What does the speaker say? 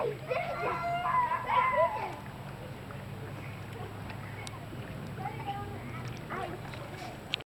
Haydi.